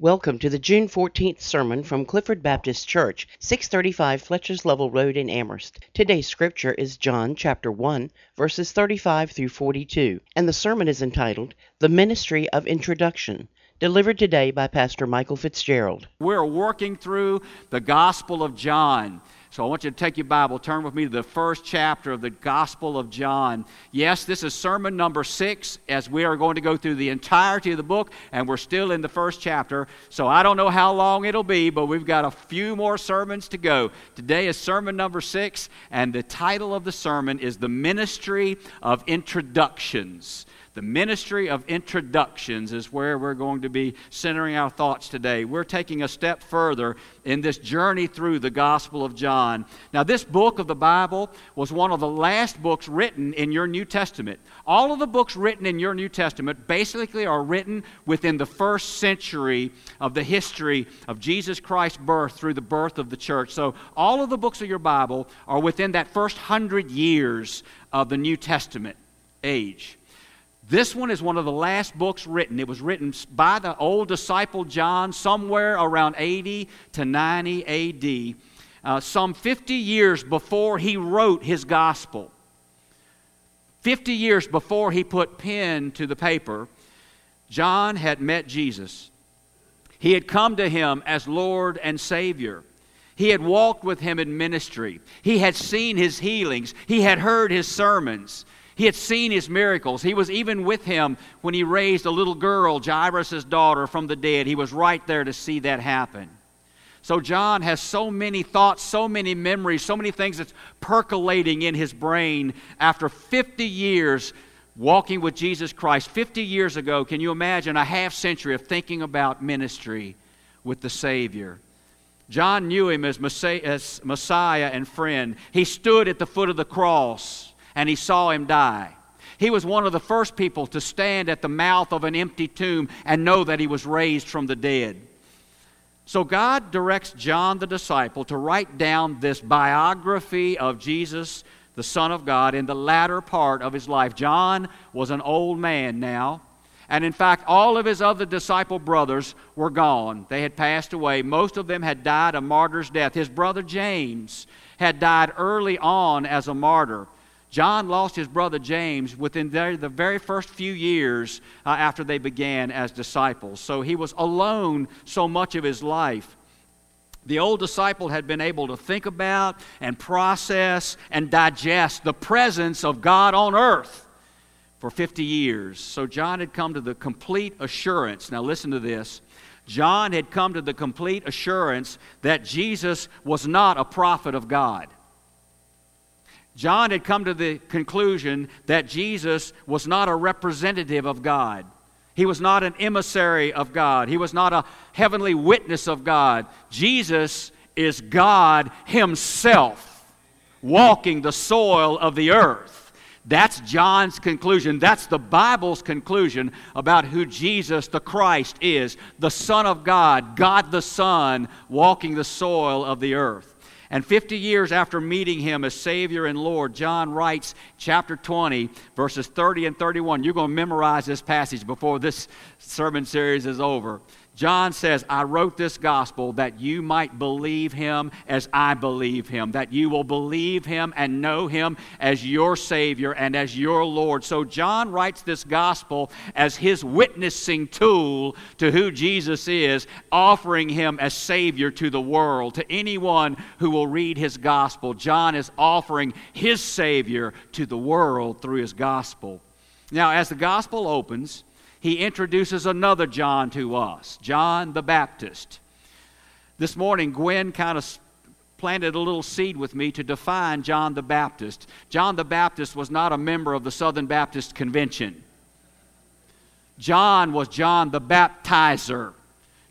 Welcome to the June 14th sermon from Clifford Baptist Church, 635 Fletcher's Level Road in Amherst. Today's scripture is John chapter 1, verses 35 through 42, and the sermon is entitled The Ministry of Introduction, delivered today by Pastor Michael Fitzgerald. We're working through the Gospel of John. So I want you to take your Bible, turn with me to the first chapter of the Gospel of John. Yes, this is sermon number six, as we are going to go through the entirety of the book, and we're still in the first chapter. So I don't know how long it'll be, but we've got a few more sermons to go. Today is sermon number six, and the title of the sermon is The Ministry of Introductions. The ministry of introductions is where we're going to be centering our thoughts today. We're taking a step further in this journey through the Gospel of John. Now, this book of the Bible was one of the last books written in your New Testament. All of the books written in your New Testament basically are written within the first century of the history of Jesus Christ's birth through the birth of the church. So, all of the books of your Bible are within that first hundred years of the New Testament age. This one is one of the last books written. It was written by the old disciple John somewhere around 80 to 90 AD, uh, some 50 years before he wrote his gospel. 50 years before he put pen to the paper, John had met Jesus. He had come to him as Lord and Savior. He had walked with him in ministry. He had seen his healings. He had heard his sermons. He had seen his miracles. He was even with him when he raised a little girl, Jairus' daughter, from the dead. He was right there to see that happen. So John has so many thoughts, so many memories, so many things that's percolating in his brain after 50 years walking with Jesus Christ. 50 years ago, can you imagine a half century of thinking about ministry with the Savior? John knew him as Messiah and friend. He stood at the foot of the cross and he saw him die. He was one of the first people to stand at the mouth of an empty tomb and know that he was raised from the dead. So God directs John the disciple to write down this biography of Jesus, the Son of God, in the latter part of his life. John was an old man now. And in fact, all of his other disciple brothers were gone. They had passed away. Most of them had died a martyr's death. His brother James had died early on as a martyr. John lost his brother James within the very first few years uh, after they began as disciples. So he was alone so much of his life. The old disciple had been able to think about and process and digest the presence of God on earth for 50 years. So John had come to the complete assurance. Now, listen to this. John had come to the complete assurance that Jesus was not a prophet of God. John had come to the conclusion that Jesus was not a representative of God. He was not an emissary of God. He was not a heavenly witness of God. Jesus is God Himself walking the soil of the earth. That's John's conclusion. That's the Bible's conclusion about who Jesus the Christ is the Son of God, God the Son, walking the soil of the earth. And 50 years after meeting him as Savior and Lord, John writes, chapter 20, verses 30 and 31. You're going to memorize this passage before this sermon series is over. John says, I wrote this gospel that you might believe him as I believe him, that you will believe him and know him as your Savior and as your Lord. So John writes this gospel as his witnessing tool to who Jesus is, offering him as Savior to the world. To anyone who will read his gospel, John is offering his Savior to the world through his gospel. Now, as the gospel opens, he introduces another John to us, John the Baptist. This morning, Gwen kind of planted a little seed with me to define John the Baptist. John the Baptist was not a member of the Southern Baptist Convention. John was John the Baptizer.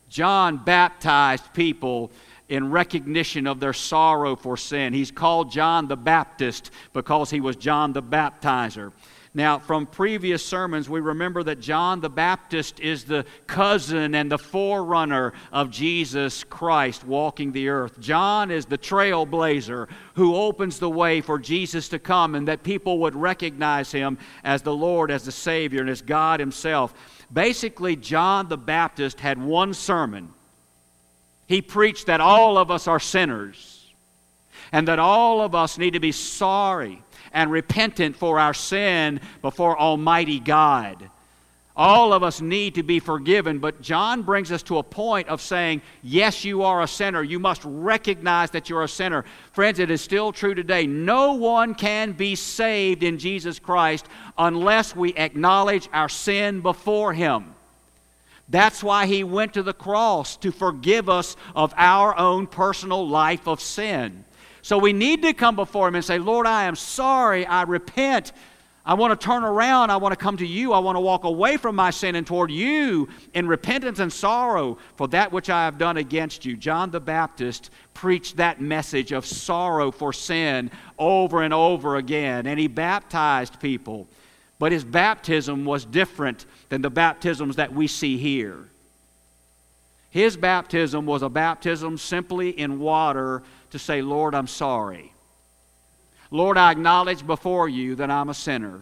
John baptized people in recognition of their sorrow for sin. He's called John the Baptist because he was John the Baptizer. Now, from previous sermons, we remember that John the Baptist is the cousin and the forerunner of Jesus Christ walking the earth. John is the trailblazer who opens the way for Jesus to come and that people would recognize him as the Lord, as the Savior, and as God Himself. Basically, John the Baptist had one sermon. He preached that all of us are sinners and that all of us need to be sorry and repentant for our sin before Almighty God. All of us need to be forgiven, but John brings us to a point of saying, Yes, you are a sinner. You must recognize that you're a sinner. Friends, it is still true today. No one can be saved in Jesus Christ unless we acknowledge our sin before Him. That's why He went to the cross to forgive us of our own personal life of sin. So we need to come before Him and say, Lord, I am sorry. I repent. I want to turn around. I want to come to you. I want to walk away from my sin and toward you in repentance and sorrow for that which I have done against you. John the Baptist preached that message of sorrow for sin over and over again, and he baptized people. But his baptism was different than the baptisms that we see here. His baptism was a baptism simply in water to say, Lord, I'm sorry. Lord, I acknowledge before you that I'm a sinner.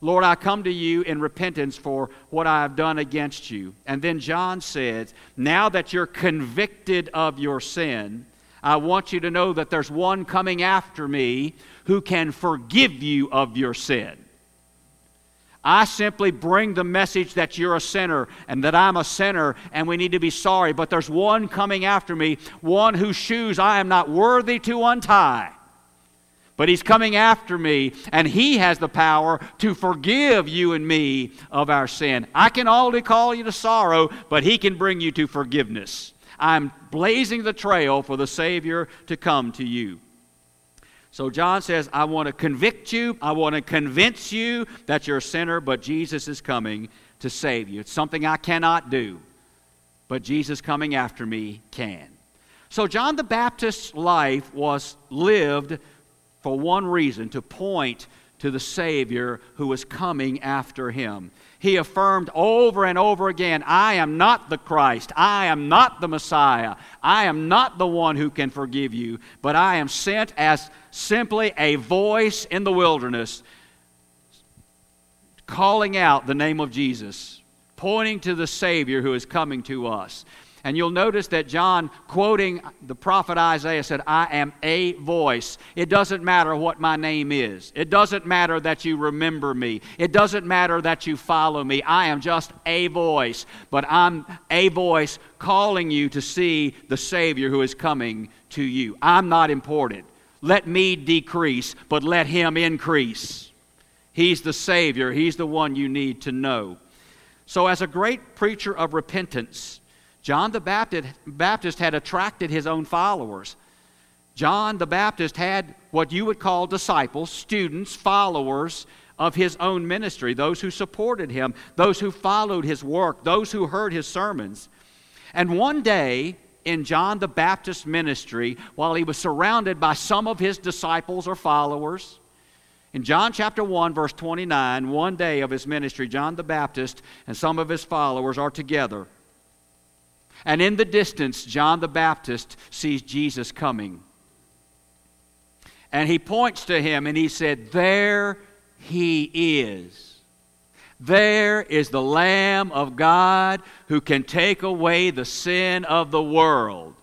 Lord, I come to you in repentance for what I have done against you. And then John says, Now that you're convicted of your sin, I want you to know that there's one coming after me who can forgive you of your sin. I simply bring the message that you're a sinner and that I'm a sinner and we need to be sorry. But there's one coming after me, one whose shoes I am not worthy to untie. But he's coming after me, and he has the power to forgive you and me of our sin. I can only call you to sorrow, but he can bring you to forgiveness. I'm blazing the trail for the Savior to come to you. So John says, I want to convict you, I want to convince you that you're a sinner, but Jesus is coming to save you. It's something I cannot do, but Jesus coming after me can. So John the Baptist's life was lived for one reason to point to the Savior who was coming after him. He affirmed over and over again, I am not the Christ. I am not the Messiah. I am not the one who can forgive you, but I am sent as simply a voice in the wilderness calling out the name of Jesus, pointing to the Savior who is coming to us. And you'll notice that John, quoting the prophet Isaiah, said, I am a voice. It doesn't matter what my name is. It doesn't matter that you remember me. It doesn't matter that you follow me. I am just a voice. But I'm a voice calling you to see the Savior who is coming to you. I'm not important. Let me decrease, but let him increase. He's the Savior. He's the one you need to know. So, as a great preacher of repentance, John the Baptist had attracted his own followers. John the Baptist had what you would call disciples, students, followers of his own ministry, those who supported him, those who followed his work, those who heard his sermons. And one day in John the Baptist's ministry, while he was surrounded by some of his disciples or followers, in John chapter 1, verse 29, one day of his ministry, John the Baptist and some of his followers are together. And in the distance, John the Baptist sees Jesus coming. And he points to him and he said, There he is. There is the Lamb of God who can take away the sin of the world.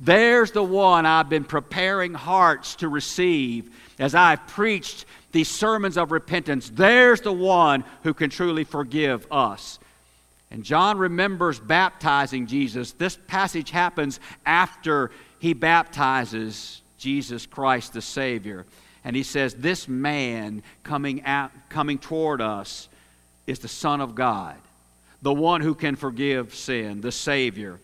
There's the one I've been preparing hearts to receive as I've preached these sermons of repentance. There's the one who can truly forgive us. And John remembers baptizing Jesus. This passage happens after he baptizes Jesus Christ the Savior. And he says, This man coming, out, coming toward us is the Son of God, the one who can forgive sin, the Savior.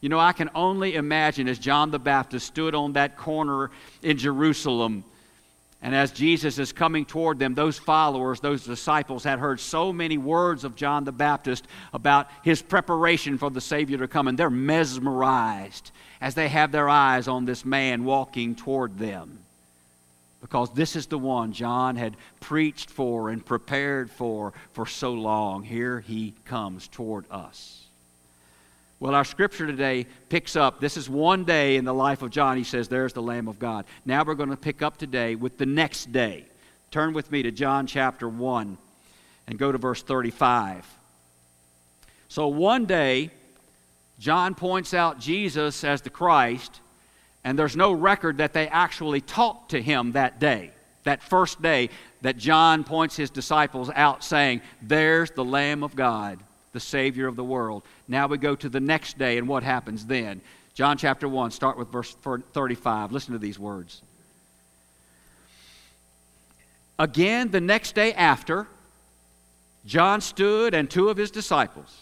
You know, I can only imagine as John the Baptist stood on that corner in Jerusalem and as Jesus is coming toward them, those followers, those disciples, had heard so many words of John the Baptist about his preparation for the Savior to come, and they're mesmerized as they have their eyes on this man walking toward them. Because this is the one John had preached for and prepared for for so long. Here he comes toward us. Well, our scripture today picks up. This is one day in the life of John. He says, There's the Lamb of God. Now we're going to pick up today with the next day. Turn with me to John chapter 1 and go to verse 35. So one day, John points out Jesus as the Christ, and there's no record that they actually talked to him that day, that first day that John points his disciples out, saying, There's the Lamb of God, the Savior of the world. Now we go to the next day, and what happens then? John chapter 1, start with verse 35. Listen to these words. Again, the next day after, John stood and two of his disciples.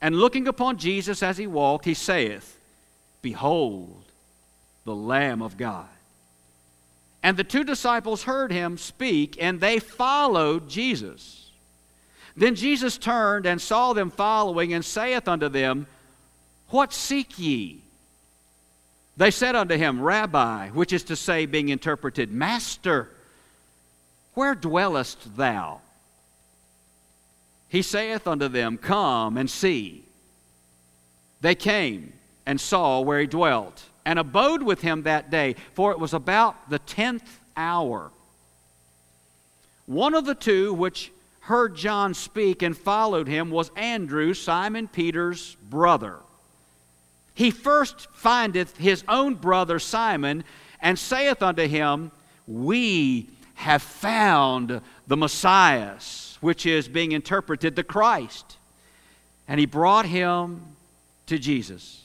And looking upon Jesus as he walked, he saith, Behold, the Lamb of God. And the two disciples heard him speak, and they followed Jesus. Then Jesus turned and saw them following, and saith unto them, What seek ye? They said unto him, Rabbi, which is to say, being interpreted, Master, where dwellest thou? He saith unto them, Come and see. They came and saw where he dwelt, and abode with him that day, for it was about the tenth hour. One of the two which heard John speak and followed him was Andrew, Simon Peter's brother. He first findeth his own brother Simon, and saith unto him, We have found the Messiah, which is being interpreted the Christ. And he brought him to Jesus.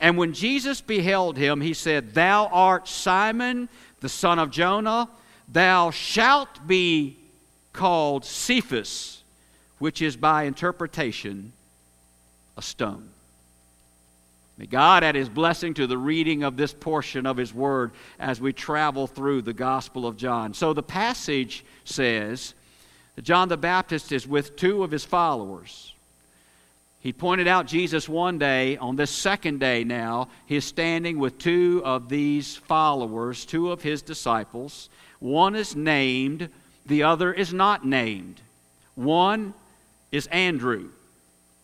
And when Jesus beheld him, he said, Thou art Simon, the son of Jonah. Thou shalt be called Cephas, which is by interpretation a stone. May God add his blessing to the reading of this portion of his word as we travel through the Gospel of John. So the passage says that John the Baptist is with two of his followers. He pointed out Jesus one day. On this second day now, he is standing with two of these followers, two of his disciples. One is named, the other is not named. One is Andrew.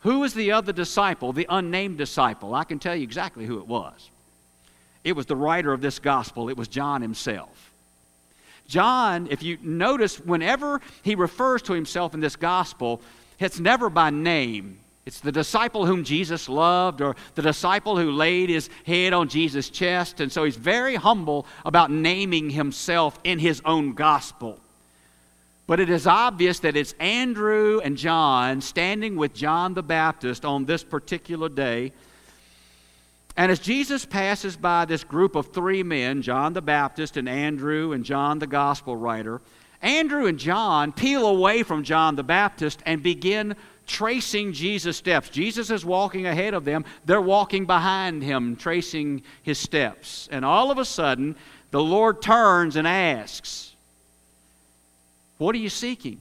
Who was the other disciple, the unnamed disciple? I can tell you exactly who it was. It was the writer of this gospel, it was John himself. John, if you notice, whenever he refers to himself in this gospel, it's never by name. It's the disciple whom Jesus loved, or the disciple who laid his head on Jesus' chest. And so he's very humble about naming himself in his own gospel. But it is obvious that it's Andrew and John standing with John the Baptist on this particular day. And as Jesus passes by this group of three men, John the Baptist and Andrew and John the Gospel writer, Andrew and John peel away from John the Baptist and begin tracing Jesus' steps. Jesus is walking ahead of them, they're walking behind him, tracing his steps. And all of a sudden, the Lord turns and asks, what are you seeking?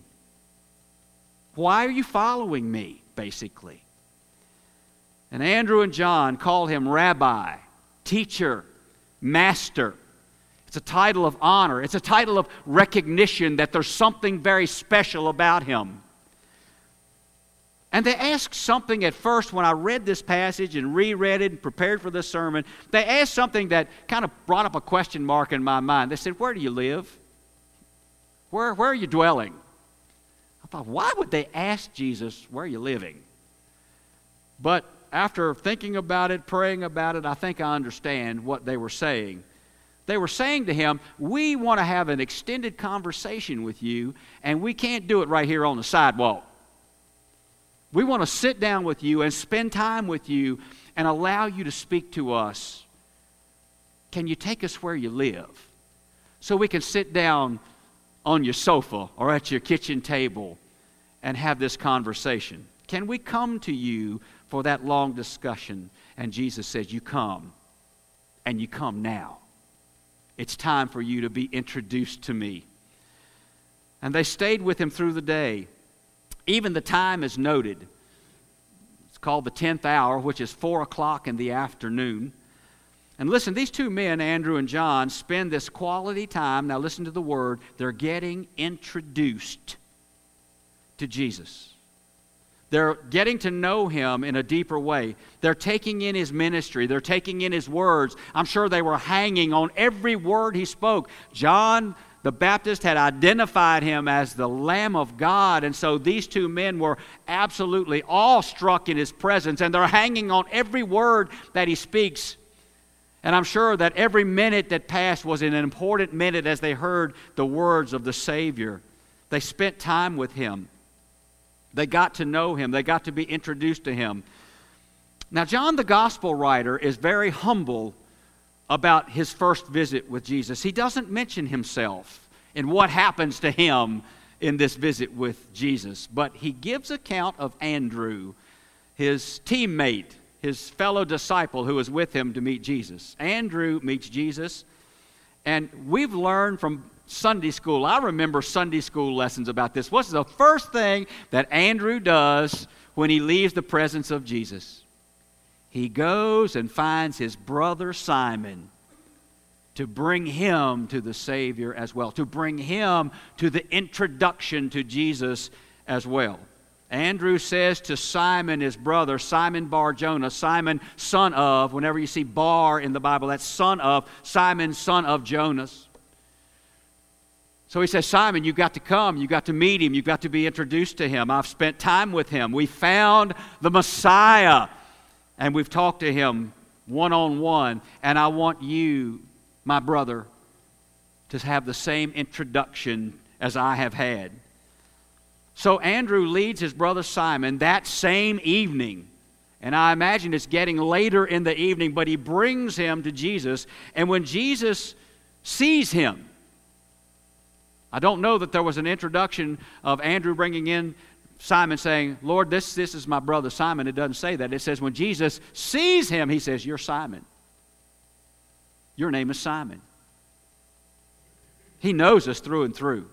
Why are you following me, basically? And Andrew and John call him rabbi, teacher, master. It's a title of honor, it's a title of recognition that there's something very special about him. And they asked something at first when I read this passage and reread it and prepared for this sermon. They asked something that kind of brought up a question mark in my mind. They said, Where do you live? Where, where are you dwelling? I thought, why would they ask Jesus, Where are you living? But after thinking about it, praying about it, I think I understand what they were saying. They were saying to him, We want to have an extended conversation with you, and we can't do it right here on the sidewalk. We want to sit down with you and spend time with you and allow you to speak to us. Can you take us where you live? So we can sit down on your sofa or at your kitchen table and have this conversation? Can we come to you for that long discussion? And Jesus says, You come, and you come now. It's time for you to be introduced to me. And they stayed with him through the day. Even the time is noted. It's called the 10th hour, which is 4 o'clock in the afternoon. And listen, these two men, Andrew and John, spend this quality time. Now, listen to the word. They're getting introduced to Jesus. They're getting to know him in a deeper way. They're taking in his ministry. They're taking in his words. I'm sure they were hanging on every word he spoke. John the Baptist had identified him as the Lamb of God. And so these two men were absolutely awestruck in his presence, and they're hanging on every word that he speaks. And I'm sure that every minute that passed was an important minute as they heard the words of the Savior. They spent time with him. They got to know him. They got to be introduced to him. Now, John, the gospel writer, is very humble about his first visit with Jesus. He doesn't mention himself and what happens to him in this visit with Jesus, but he gives account of Andrew, his teammate, his fellow disciple who was with him to meet Jesus. Andrew meets Jesus, and we've learned from Sunday school. I remember Sunday school lessons about this. What's the first thing that Andrew does when he leaves the presence of Jesus? He goes and finds his brother Simon to bring him to the Savior as well, to bring him to the introduction to Jesus as well. Andrew says to Simon, his brother, Simon Bar Jonah, Simon, son of, whenever you see Bar in the Bible, that's son of, Simon, son of Jonas. So he says, Simon, you've got to come. You've got to meet him. You've got to be introduced to him. I've spent time with him. We found the Messiah, and we've talked to him one on one. And I want you, my brother, to have the same introduction as I have had. So Andrew leads his brother Simon that same evening. And I imagine it's getting later in the evening, but he brings him to Jesus. And when Jesus sees him, I don't know that there was an introduction of Andrew bringing in Simon saying, Lord, this, this is my brother Simon. It doesn't say that. It says, when Jesus sees him, he says, You're Simon. Your name is Simon. He knows us through and through.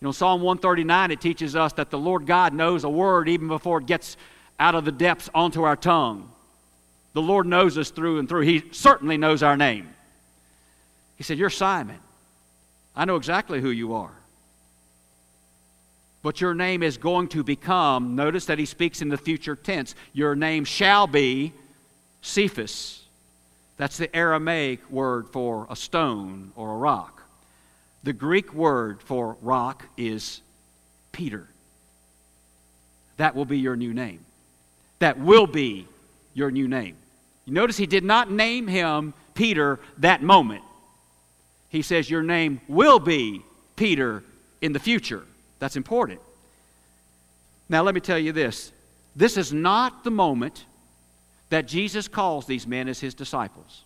You know, Psalm 139, it teaches us that the Lord God knows a word even before it gets out of the depths onto our tongue. The Lord knows us through and through. He certainly knows our name. He said, You're Simon. I know exactly who you are. But your name is going to become, notice that he speaks in the future tense, your name shall be Cephas. That's the Aramaic word for a stone or a rock. The Greek word for rock is Peter. That will be your new name. That will be your new name. You notice he did not name him Peter that moment he says, Your name will be Peter in the future. That's important. Now, let me tell you this this is not the moment that Jesus calls these men as his disciples.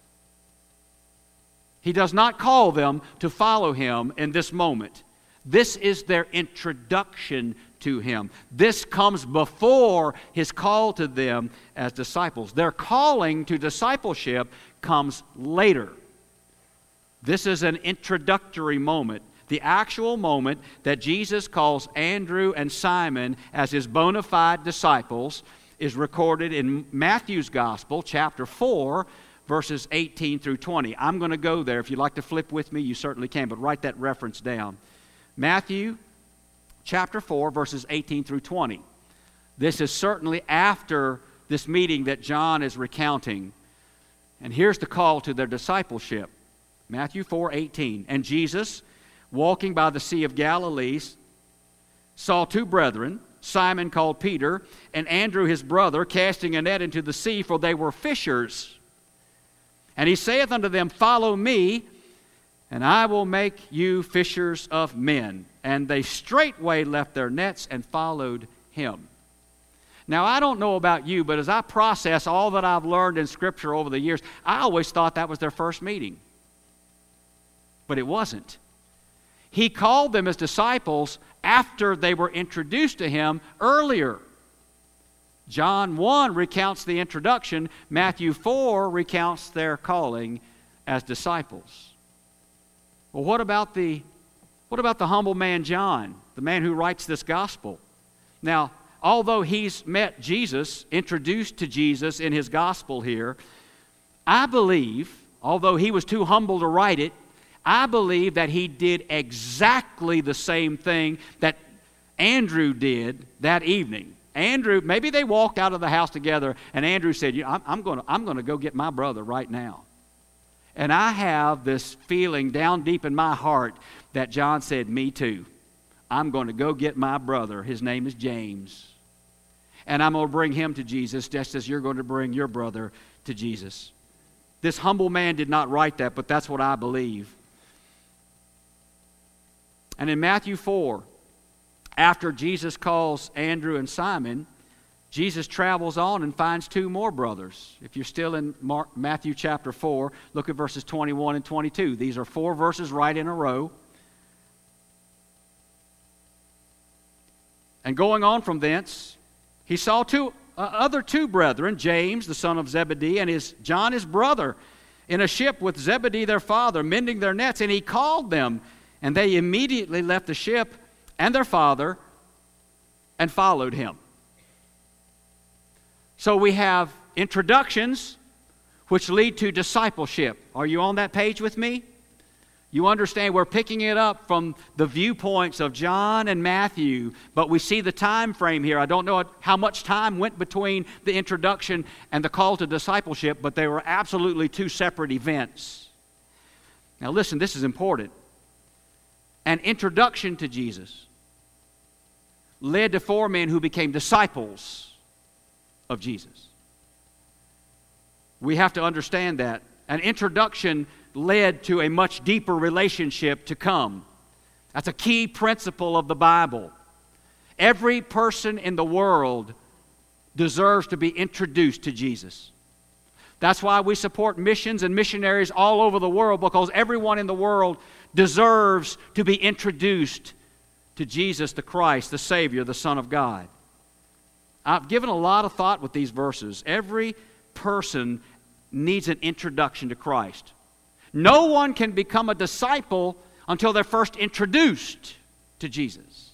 He does not call them to follow him in this moment. This is their introduction to him. This comes before his call to them as disciples. Their calling to discipleship comes later. This is an introductory moment, the actual moment that Jesus calls Andrew and Simon as his bona fide disciples is recorded in Matthew's Gospel, chapter 4, verses 18 through 20. I'm going to go there. If you'd like to flip with me, you certainly can, but write that reference down. Matthew chapter 4, verses 18 through 20. This is certainly after this meeting that John is recounting. And here's the call to their discipleship. Matthew 4 18. And Jesus, walking by the Sea of Galilee, saw two brethren, Simon called Peter, and Andrew his brother, casting a net into the sea, for they were fishers. And he saith unto them, Follow me, and I will make you fishers of men. And they straightway left their nets and followed him. Now, I don't know about you, but as I process all that I've learned in Scripture over the years, I always thought that was their first meeting but it wasn't. He called them as disciples after they were introduced to him earlier. John 1 recounts the introduction, Matthew 4 recounts their calling as disciples. Well, what about the what about the humble man John, the man who writes this gospel? Now, although he's met Jesus, introduced to Jesus in his gospel here, I believe, although he was too humble to write it, I believe that he did exactly the same thing that Andrew did that evening. Andrew, maybe they walked out of the house together, and Andrew said, I'm, I'm going I'm going to go get my brother right now. And I have this feeling down deep in my heart that John said, Me too. I'm going to go get my brother. His name is James. And I'm going to bring him to Jesus just as you're going to bring your brother to Jesus. This humble man did not write that, but that's what I believe. And in Matthew 4, after Jesus calls Andrew and Simon, Jesus travels on and finds two more brothers. If you're still in Mark, Matthew chapter 4, look at verses 21 and 22. These are four verses right in a row. And going on from thence, he saw two uh, other two brethren, James, the son of Zebedee, and his John, his brother, in a ship with Zebedee their father, mending their nets, and he called them, and they immediately left the ship and their father and followed him. So we have introductions which lead to discipleship. Are you on that page with me? You understand we're picking it up from the viewpoints of John and Matthew, but we see the time frame here. I don't know how much time went between the introduction and the call to discipleship, but they were absolutely two separate events. Now listen, this is important. An introduction to Jesus led to four men who became disciples of Jesus. We have to understand that. An introduction led to a much deeper relationship to come. That's a key principle of the Bible. Every person in the world deserves to be introduced to Jesus. That's why we support missions and missionaries all over the world because everyone in the world deserves to be introduced to Jesus the Christ, the Savior, the Son of God. I've given a lot of thought with these verses. Every person needs an introduction to Christ. No one can become a disciple until they're first introduced to Jesus.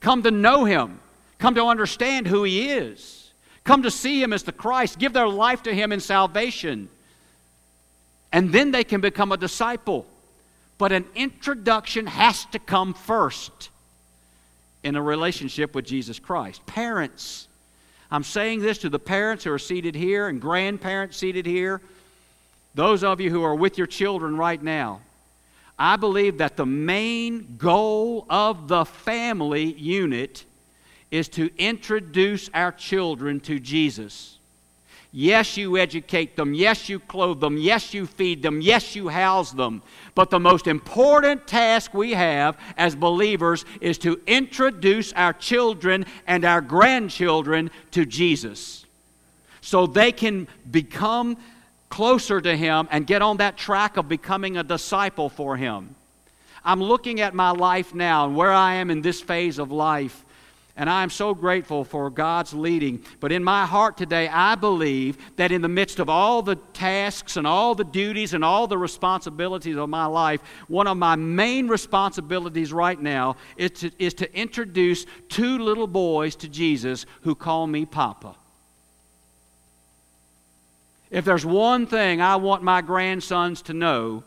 Come to know Him, come to understand who He is, come to see Him as the Christ, give their life to Him in salvation. And then they can become a disciple. But an introduction has to come first in a relationship with Jesus Christ. Parents, I'm saying this to the parents who are seated here and grandparents seated here, those of you who are with your children right now. I believe that the main goal of the family unit is to introduce our children to Jesus. Yes, you educate them. Yes, you clothe them. Yes, you feed them. Yes, you house them. But the most important task we have as believers is to introduce our children and our grandchildren to Jesus so they can become closer to Him and get on that track of becoming a disciple for Him. I'm looking at my life now and where I am in this phase of life. And I am so grateful for God's leading. But in my heart today, I believe that in the midst of all the tasks and all the duties and all the responsibilities of my life, one of my main responsibilities right now is to, is to introduce two little boys to Jesus who call me Papa. If there's one thing I want my grandsons to know,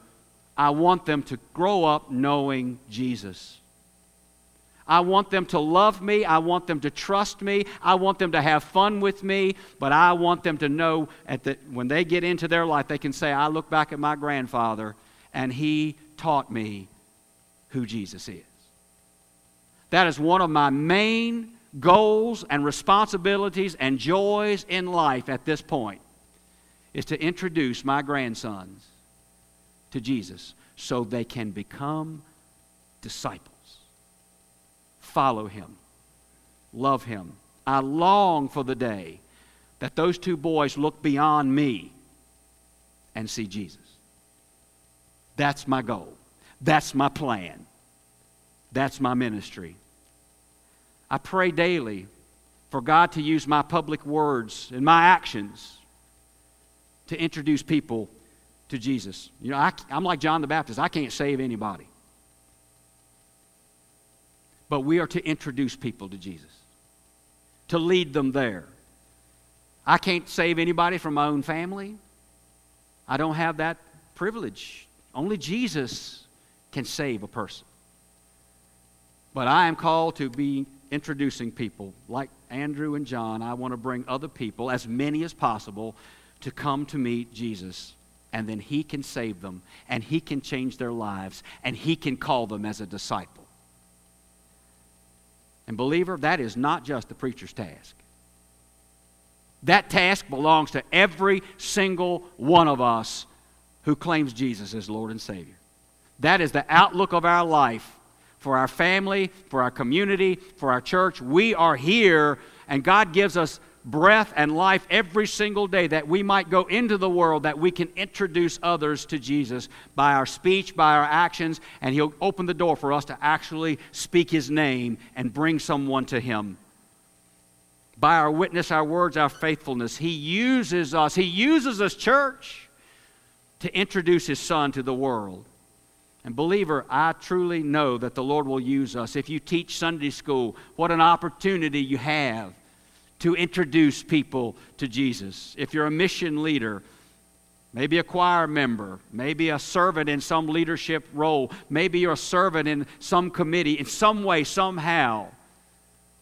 I want them to grow up knowing Jesus. I want them to love me. I want them to trust me. I want them to have fun with me. But I want them to know that when they get into their life, they can say, I look back at my grandfather and he taught me who Jesus is. That is one of my main goals and responsibilities and joys in life at this point is to introduce my grandsons to Jesus so they can become disciples follow him, love him. I long for the day that those two boys look beyond me and see Jesus. That's my goal. That's my plan. That's my ministry. I pray daily for God to use my public words and my actions to introduce people to Jesus. You know, I, am like John the Baptist, I can't save anybody but we are to introduce people to Jesus, to lead them there. I can't save anybody from my own family. I don't have that privilege. Only Jesus can save a person. But I am called to be introducing people like Andrew and John. I want to bring other people, as many as possible, to come to meet Jesus and then He can save them, and He can change their lives, and He can call them as a disciple. And, believer, that is not just the preacher's task. That task belongs to every single one of us who claims Jesus as Lord and Savior. That is the outlook of our life for our family, for our community, for our church. We are here, and God gives us breath and life every single day that we might go into the world, that we can introduce others to Jesus by our speech, by our actions, and He'll open the door for us to actually speak His name and bring someone to Him. By our witness, our words, our faithfulness, He uses us. He uses us, church, to introduce His Son to the world. And, believer, I truly know that the Lord will use us. If you teach Sunday school, what an opportunity you have to introduce people to Jesus. If you're a mission leader, maybe a choir member, maybe a servant in some leadership role, maybe you're a servant in some committee, in some way, somehow,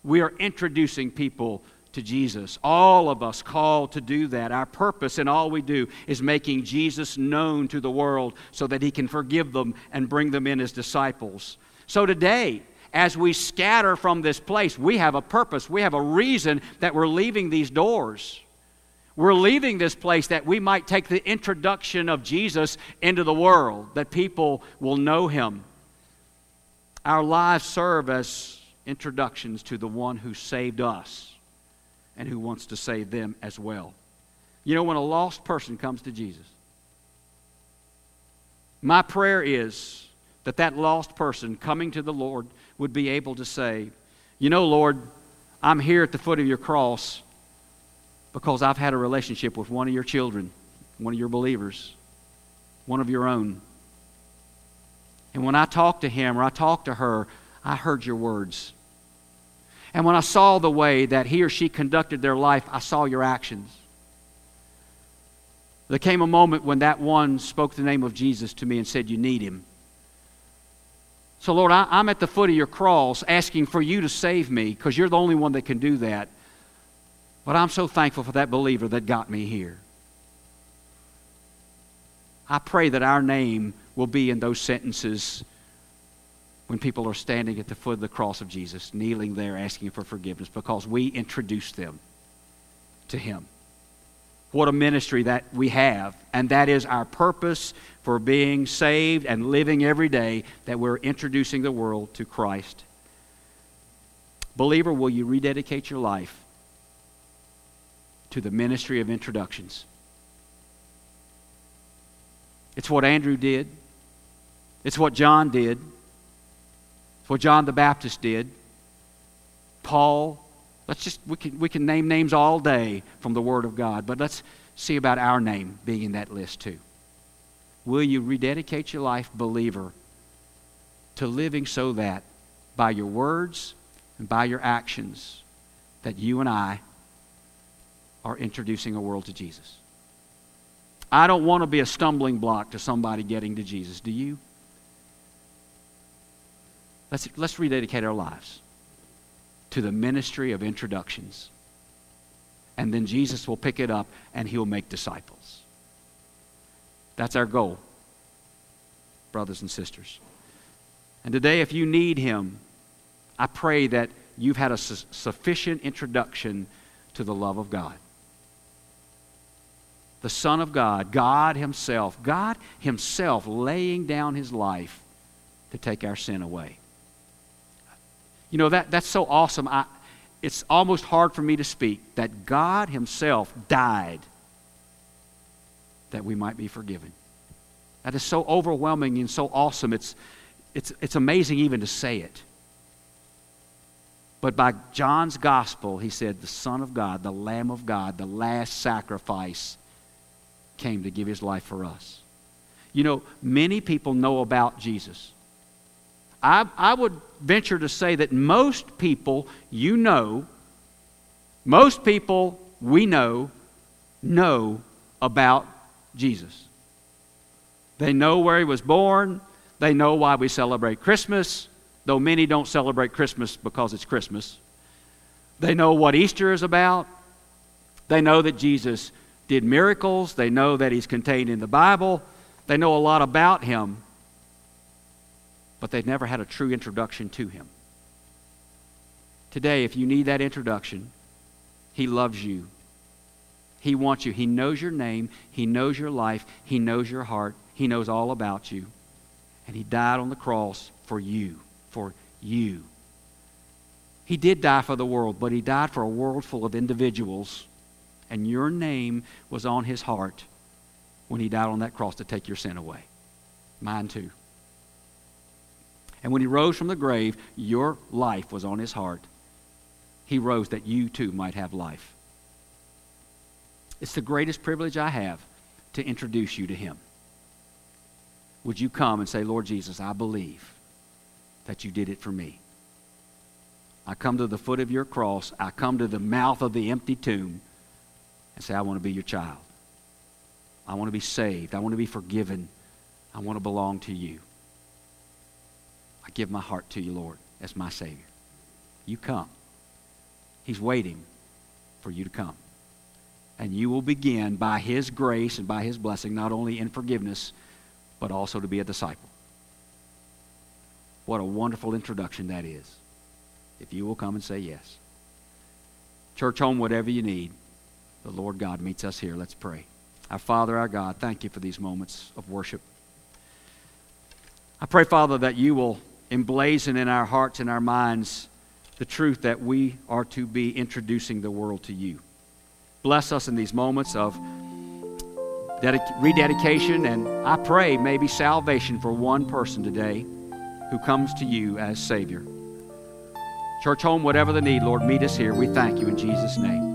we are introducing people to Jesus. All of us called to do that. Our purpose in all we do is making Jesus known to the world so that he can forgive them and bring them in as disciples. So today, as we scatter from this place, we have a purpose. We have a reason that we're leaving these doors. We're leaving this place that we might take the introduction of Jesus into the world, that people will know him. Our lives serve as introductions to the one who saved us and who wants to save them as well. You know, when a lost person comes to Jesus, my prayer is that that lost person coming to the Lord would be able to say, You know, Lord, I'm here at the foot of your cross because I've had a relationship with one of your children, one of your believers, one of your own. And when I talked to him or I talked to her, I heard your words. And when I saw the way that he or she conducted their life, I saw your actions. There came a moment when that one spoke the name of Jesus to me and said, You need him. So, Lord, I, am at the foot of your cross asking for you to save me because you're the only one that can do that. But I'm so thankful for that believer that got me here. I pray that our name will be in those sentences when people are standing at the foot of the cross of Jesus, kneeling there asking for forgiveness because we introduced them to Him. What a ministry that we have. And that is our purpose for being saved and living every day that we're introducing the world to Christ. Believer, will you rededicate your life to the ministry of introductions? It's what Andrew did. It's what John did. It's what John the Baptist did. Paul, Let's just, we can, we can name names all day from the Word of God, but let's see about our name being in that list too. Will you rededicate your life, believer, to living so that by your words and by your actions, that you and I are introducing a world to Jesus? I don't want to be a stumbling block to somebody getting to Jesus. Do you? Let's, let's rededicate our lives to the ministry of introductions. And then Jesus will pick it up and he'll make disciples. That's our goal, brothers and sisters. And today, if you need him, I pray that you've had a su- sufficient introduction to the love of God. The Son of God, God Himself, God Himself laying down His life to take our sin away. You know, that, that's so awesome. I, it's almost hard for me to speak that God Himself died that we might be forgiven. That is so overwhelming and so awesome. It's, it's, it's amazing even to say it. But by John's gospel, he said, the Son of God, the Lamb of God, the last sacrifice came to give his life for us. You know, many people know about Jesus. I, I would venture to say that most people you know, most people we know, know about Jesus. They know where he was born. They know why we celebrate Christmas, though many don't celebrate Christmas because it's Christmas. They know what Easter is about. They know that Jesus did miracles. They know that he's contained in the Bible. They know a lot about him, but they've never had a true introduction to him. Today, if you need that introduction, he loves you. He wants you. He knows your name. He knows your life. He knows your heart. He knows all about you. And He died on the cross for you. For you. He did die for the world, but He died for a world full of individuals. And your name was on His heart when He died on that cross to take your sin away. Mine too. And when He rose from the grave, your life was on His heart. He rose that you too might have life. It's the greatest privilege I have to introduce you to Him. Would you come and say, Lord Jesus, I believe that you did it for me? I come to the foot of your cross. I come to the mouth of the empty tomb and say, I want to be your child. I want to be saved. I want to be forgiven. I want to belong to you. I give my heart to you, Lord, as my Savior. You come. He's waiting for you to come. And you will begin by His grace and by His blessing, not only in forgiveness, but also to be a disciple. What a wonderful introduction that is. If you will come and say yes. Church home, whatever you need, the Lord God meets us here. Let's pray. Our Father, our God, thank you for these moments of worship. I pray, Father, that you will emblazon in our hearts and our minds the truth that we are to be introducing the world to you. Bless us in these moments of dedic- rededication, and I pray maybe salvation for one person today who comes to you as Savior. Church home, whatever the need, Lord, meet us here. We thank you in Jesus' name.